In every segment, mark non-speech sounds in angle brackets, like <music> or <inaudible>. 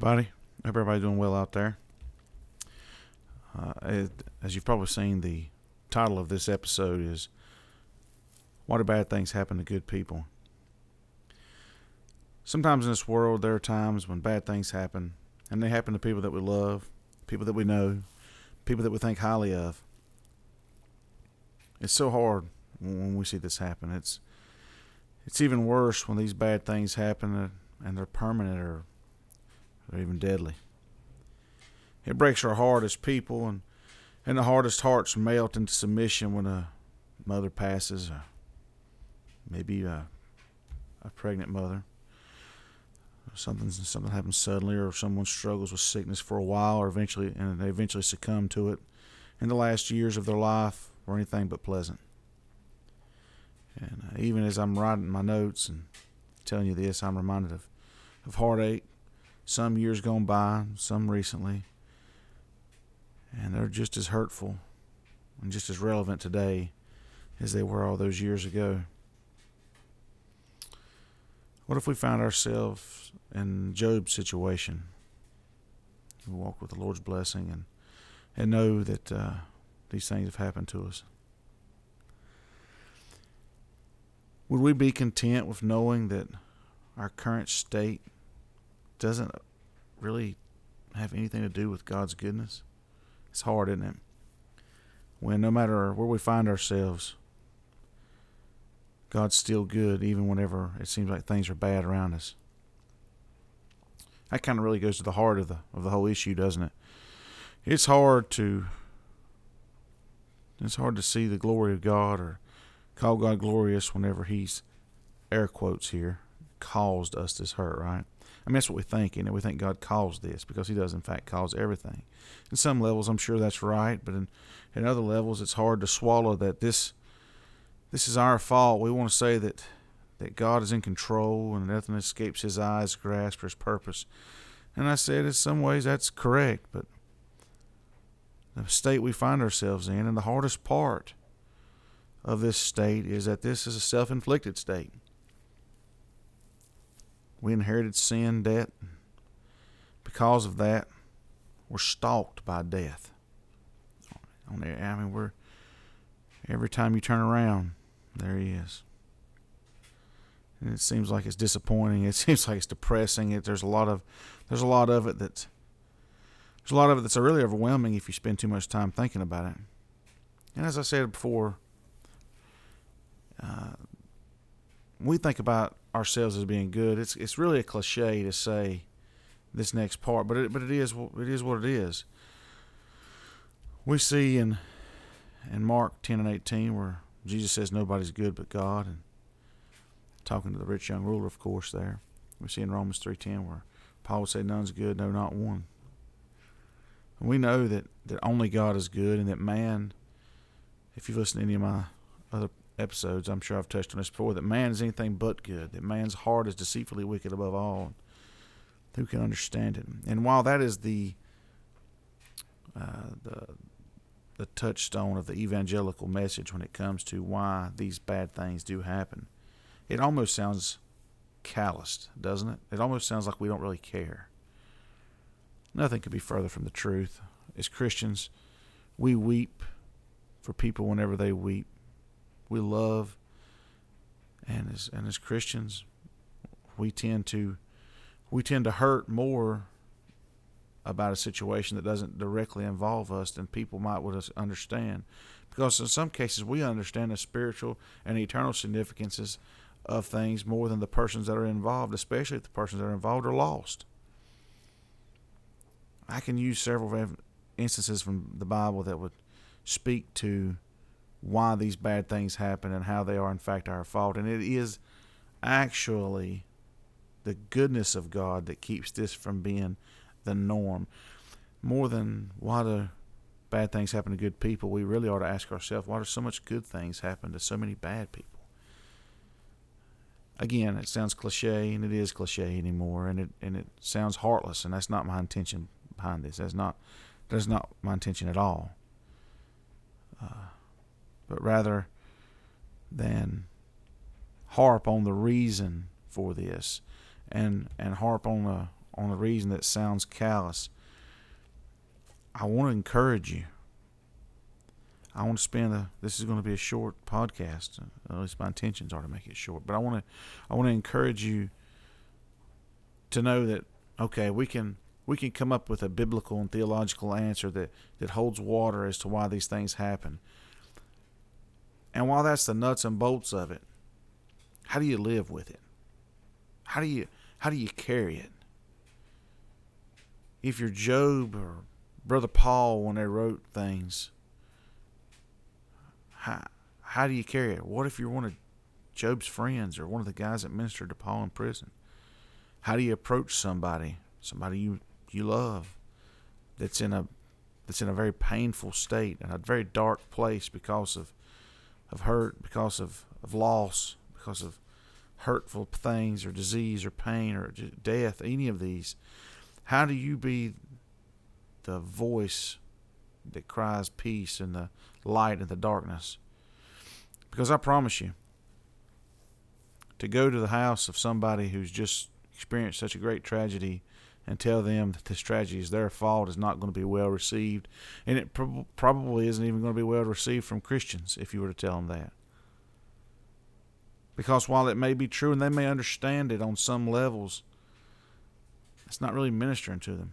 everybody. Hope everybody's doing well out there. Uh, it, as you've probably seen, the title of this episode is "Why Do Bad Things Happen to Good People?" Sometimes in this world, there are times when bad things happen, and they happen to people that we love, people that we know, people that we think highly of. It's so hard when we see this happen. It's it's even worse when these bad things happen and they're permanent or they're even deadly. It breaks our heart as people, and and the hardest hearts melt into submission when a mother passes, or maybe a, a pregnant mother. Something something happens suddenly, or someone struggles with sickness for a while, or eventually and they eventually succumb to it. And the last years of their life were anything but pleasant. And uh, even as I'm writing my notes and telling you this, I'm reminded of, of heartache. Some years gone by, some recently. And they're just as hurtful and just as relevant today as they were all those years ago. What if we found ourselves in Job's situation? We walk with the Lord's blessing and, and know that uh, these things have happened to us. Would we be content with knowing that our current state doesn't really have anything to do with God's goodness? It's hard, isn't it? When no matter where we find ourselves, God's still good, even whenever it seems like things are bad around us. That kind of really goes to the heart of the of the whole issue, doesn't it? It's hard to it's hard to see the glory of God or call God glorious whenever He's, air quotes here, caused us this hurt, right? I mean, that's what we think, and we think God caused this because He does, in fact, cause everything. In some levels, I'm sure that's right, but in, in other levels, it's hard to swallow that this this is our fault. We want to say that that God is in control and nothing escapes His eyes, grasp, or His purpose. And I said, in some ways, that's correct, but the state we find ourselves in, and the hardest part of this state is that this is a self inflicted state. We inherited sin, debt. Because of that, we're stalked by death. I mean, we're every time you turn around, there he is. And it seems like it's disappointing. It <laughs> seems like it's depressing. It there's a lot of there's a lot of it that there's a lot of it that's really overwhelming if you spend too much time thinking about it. And as I said before, uh, we think about ourselves as being good. It's it's really a cliche to say this next part, but it but it is it is what it is. We see in in Mark ten and eighteen where Jesus says nobody's good but God, and talking to the rich young ruler, of course. There we see in Romans three ten where Paul would say none's good, no, not one. And we know that that only God is good, and that man. If you listen to any of my other episodes, I'm sure I've touched on this before, that man is anything but good, that man's heart is deceitfully wicked above all. Who can understand it? And while that is the uh, the the touchstone of the evangelical message when it comes to why these bad things do happen, it almost sounds calloused, doesn't it? It almost sounds like we don't really care. Nothing could be further from the truth. As Christians, we weep for people whenever they weep we love, and as and as Christians, we tend to we tend to hurt more about a situation that doesn't directly involve us than people might would understand, because in some cases we understand the spiritual and eternal significances of things more than the persons that are involved, especially if the persons that are involved are lost. I can use several instances from the Bible that would speak to why these bad things happen and how they are in fact our fault. And it is actually the goodness of God that keeps this from being the norm. More than why do bad things happen to good people, we really ought to ask ourselves why do so much good things happen to so many bad people? Again, it sounds cliche, and it is cliche anymore, and it and it sounds heartless, and that's not my intention behind this. That's not that's not my intention at all. Uh, but rather than harp on the reason for this and and harp on the on a reason that sounds callous, I want to encourage you. I want to spend a. This is going to be a short podcast. Uh, at least my intentions are to make it short. But I want to, I want to encourage you to know that okay, we can we can come up with a biblical and theological answer that that holds water as to why these things happen. And while that's the nuts and bolts of it, how do you live with it? How do you how do you carry it? If you're Job or Brother Paul when they wrote things, how how do you carry it? What if you're one of Job's friends or one of the guys that ministered to Paul in prison? How do you approach somebody, somebody you you love, that's in a that's in a very painful state and a very dark place because of of hurt, because of, of loss, because of hurtful things or disease or pain or death, any of these. How do you be the voice that cries peace in the light in the darkness. Because I promise you, to go to the house of somebody who's just experienced such a great tragedy and tell them that this tragedy is their fault is not going to be well received. And it prob- probably isn't even going to be well received from Christians if you were to tell them that. Because while it may be true and they may understand it on some levels, it's not really ministering to them.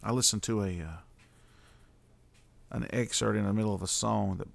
I listened to a uh, an excerpt in the middle of a song that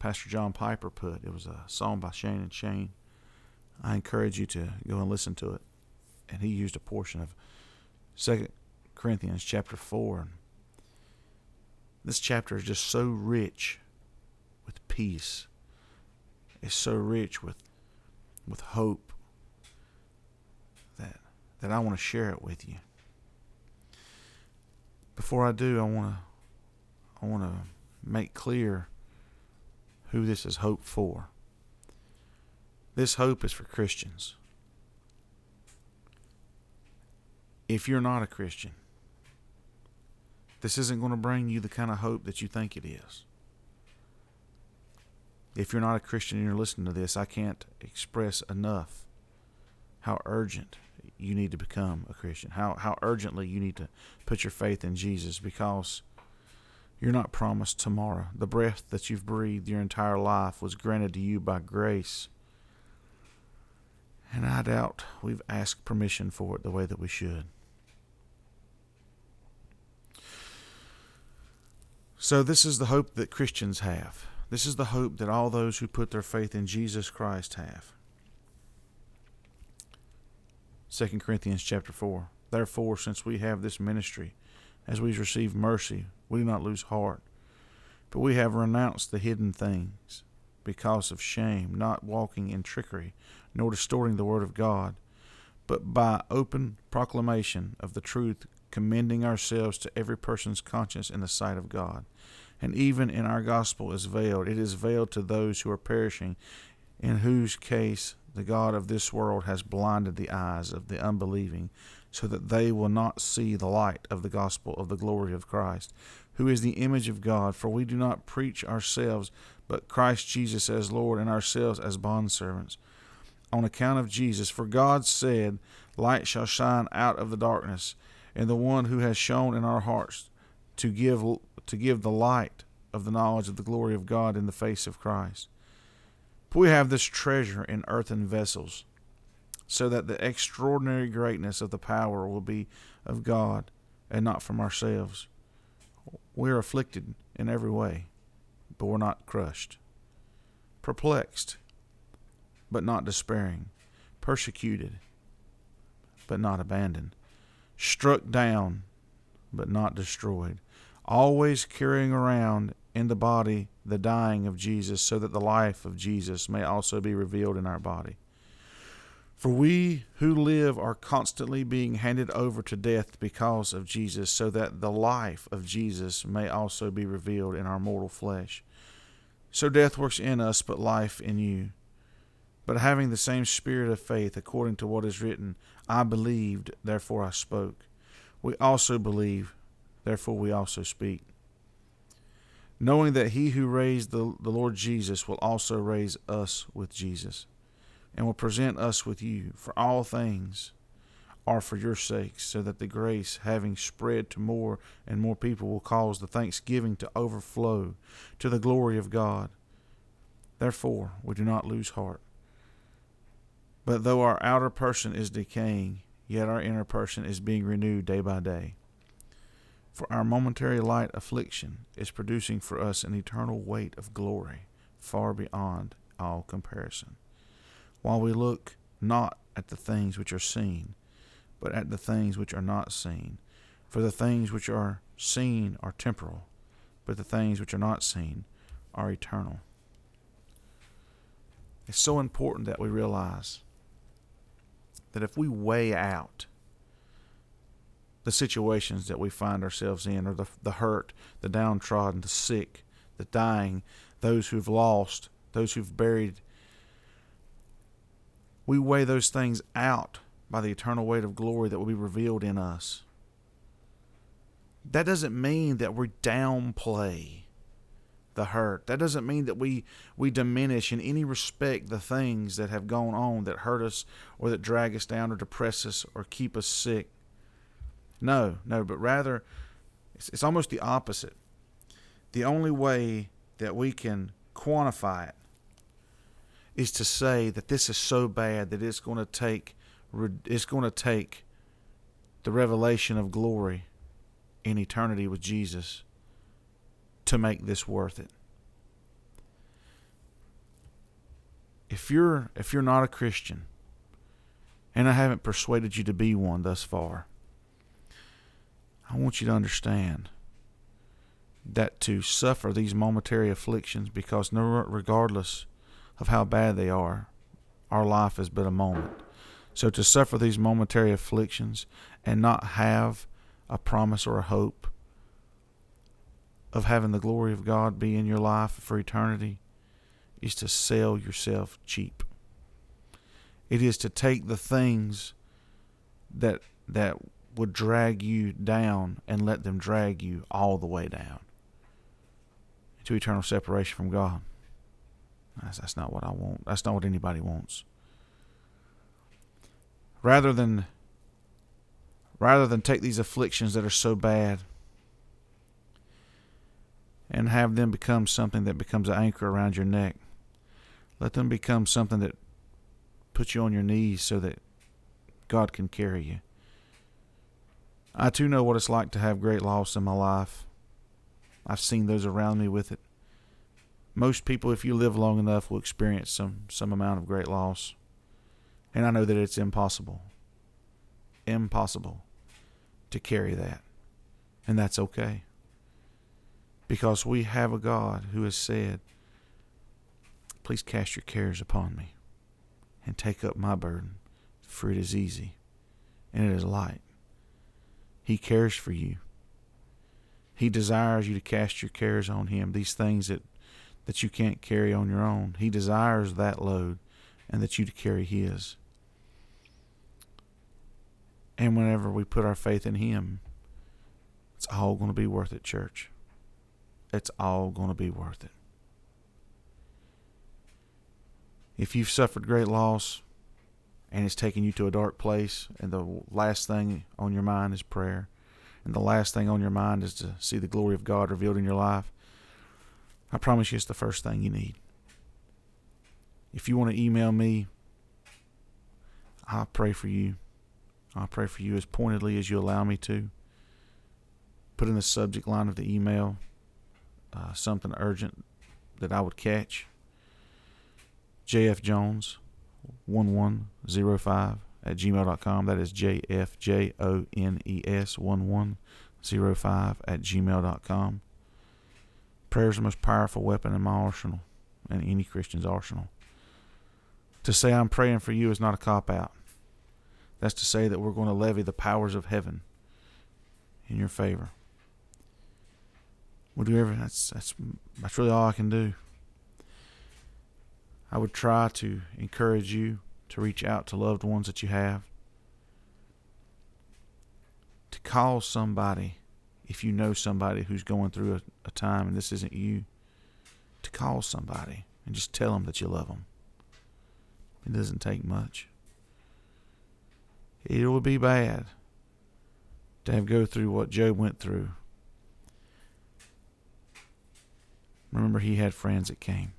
Pastor John Piper put. It was a song by Shane and Shane. I encourage you to go and listen to it. And he used a portion of Second Corinthians chapter four. This chapter is just so rich with peace. It's so rich with with hope that that I want to share it with you before I do, I want to I want to make clear who this is hope for. This hope is for Christians. If you're not a Christian, this isn't going to bring you the kind of hope that you think it is. If you're not a Christian and you're listening to this, I can't express enough how urgent you need to become a Christian, how, how urgently you need to put your faith in Jesus because you're not promised tomorrow. The breath that you've breathed your entire life was granted to you by grace. And I doubt we've asked permission for it the way that we should. So, this is the hope that Christians have. This is the hope that all those who put their faith in Jesus Christ have. 2 Corinthians chapter 4. Therefore, since we have this ministry, as we receive mercy, we do not lose heart. But we have renounced the hidden things because of shame, not walking in trickery, nor distorting the word of God, but by open proclamation of the truth, commending ourselves to every person's conscience in the sight of God. And even in our gospel is veiled, it is veiled to those who are perishing, in whose case the God of this world has blinded the eyes of the unbelieving, so that they will not see the light of the gospel of the glory of Christ, who is the image of God. For we do not preach ourselves, but Christ Jesus as Lord, and ourselves as bondservants. On account of Jesus, for God said, Light shall shine out of the darkness, and the one who has shone in our hearts to give to give the light of the knowledge of the glory of God in the face of Christ. But we have this treasure in earthen vessels, so that the extraordinary greatness of the power will be of God and not from ourselves. We are afflicted in every way, but we're not crushed, perplexed, but not despairing, persecuted, but not abandoned, struck down, but not destroyed, always carrying around in the body the dying of Jesus, so that the life of Jesus may also be revealed in our body. For we who live are constantly being handed over to death because of Jesus, so that the life of Jesus may also be revealed in our mortal flesh. So death works in us, but life in you. But having the same spirit of faith, according to what is written, I believed, therefore I spoke. We also believe, therefore we also speak knowing that he who raised the, the Lord Jesus will also raise us with Jesus and will present us with you for all things are for your sakes, so that the grace, having spread to more and more people, will cause the thanksgiving to overflow to the glory of God. Therefore, we do not lose heart. But though our outer person is decaying, yet our inner person is being renewed day by day. For our momentary light affliction is producing for us an eternal weight of glory far beyond all comparison. While we look not at the things which are seen, but at the things which are not seen. For the things which are seen are temporal, but the things which are not seen are eternal. It's so important that we realize that if we weigh out the situations that we find ourselves in, or the, the hurt, the downtrodden, the sick, the dying, those who've lost, those who've buried, we weigh those things out by the eternal weight of glory that will be revealed in us. That doesn't mean that we downplay the hurt. That doesn't mean that we, we diminish in any respect the things that have gone on that hurt us or that drag us down or depress us or keep us sick. No, no, but rather it's, it's almost the opposite. The only way that we can quantify it is to say that this is so bad that it's going to take it's going to take the revelation of glory in eternity with Jesus to make this worth it. If you're if you're not a Christian and I haven't persuaded you to be one thus far, I want you to understand that to suffer these momentary afflictions because regardless of how bad they are, our life is but a moment. So to suffer these momentary afflictions and not have a promise or a hope of having the glory of God be in your life for eternity is to sell yourself cheap. It is to take the things that that would drag you down and let them drag you all the way down to eternal separation from God. That's, that's not what I want. That's not what anybody wants rather than rather than take these afflictions that are so bad and have them become something that becomes an anchor around your neck. Let them become something that puts you on your knees so that God can carry you. I too know what it's like to have great loss in my life. I've seen those around me with it. Most people, if you live long enough, will experience some, some amount of great loss. And I know that it's impossible. Impossible to carry that. And that's okay. Because we have a God who has said, Please cast your cares upon me and take up my burden, for it is easy and it is light. He cares for you. He desires you to cast your cares on him, these things that, that you can't carry on your own. He desires that load and that you to carry his. And whenever we put our faith in Him, it's all going to be worth it, church. It's all going to be worth it. If you've suffered great loss and it's taken you to a dark place, and the last thing on your mind is prayer, and the last thing on your mind is to see the glory of God revealed in your life, I promise you it's the first thing you need. If you want to email me, I'll pray for you. I pray for you as pointedly as you allow me to. Put in the subject line of the email uh, something urgent that I would catch. JF Jones 1105 at gmail.com. That is JFJONES 1105 at gmail.com. Prayer is the most powerful weapon in my arsenal and any Christian's arsenal. To say I'm praying for you is not a cop out. That's to say that we're going to levy the powers of heaven in your favor. We'll do everything. That's that's that's really all I can do. I would try to encourage you to reach out to loved ones that you have. To call somebody if you know somebody who's going through a, a time and this isn't you. To call somebody and just tell them that you love them. It doesn't take much. It would be bad to have go through what Job went through. Remember, he had friends that came.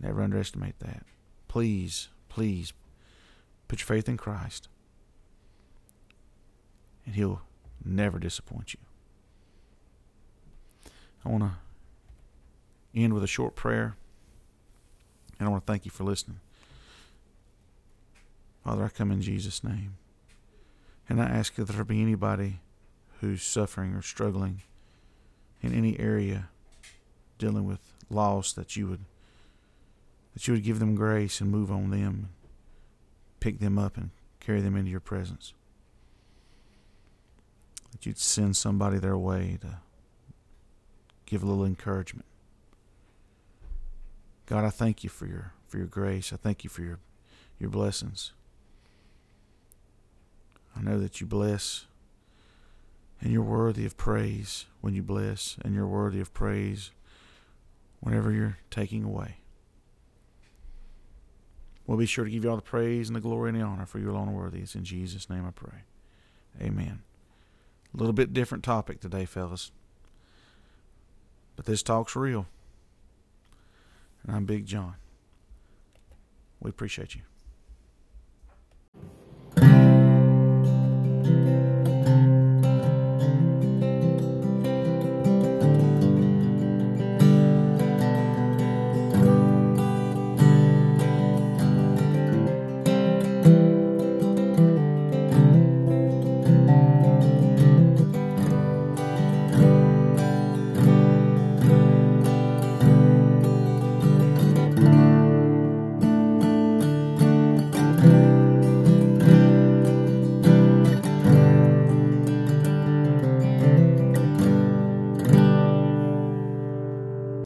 Never underestimate that. Please, please put your faith in Christ, and He'll never disappoint you. I want to end with a short prayer, and I want to thank you for listening. Father, I come in Jesus' name, and I ask if there be anybody who's suffering or struggling in any area dealing with loss that you would that you would give them grace and move on them, pick them up and carry them into your presence. That you'd send somebody their way to give a little encouragement. God, I thank you for your for your grace. I thank you for your your blessings. I know that you bless and you're worthy of praise when you bless and you're worthy of praise whenever you're taking away. We'll be sure to give you all the praise and the glory and the honor for you alone are worthy. It's in Jesus' name I pray. Amen. A little bit different topic today, fellas. But this talk's real. And I'm Big John. We appreciate you.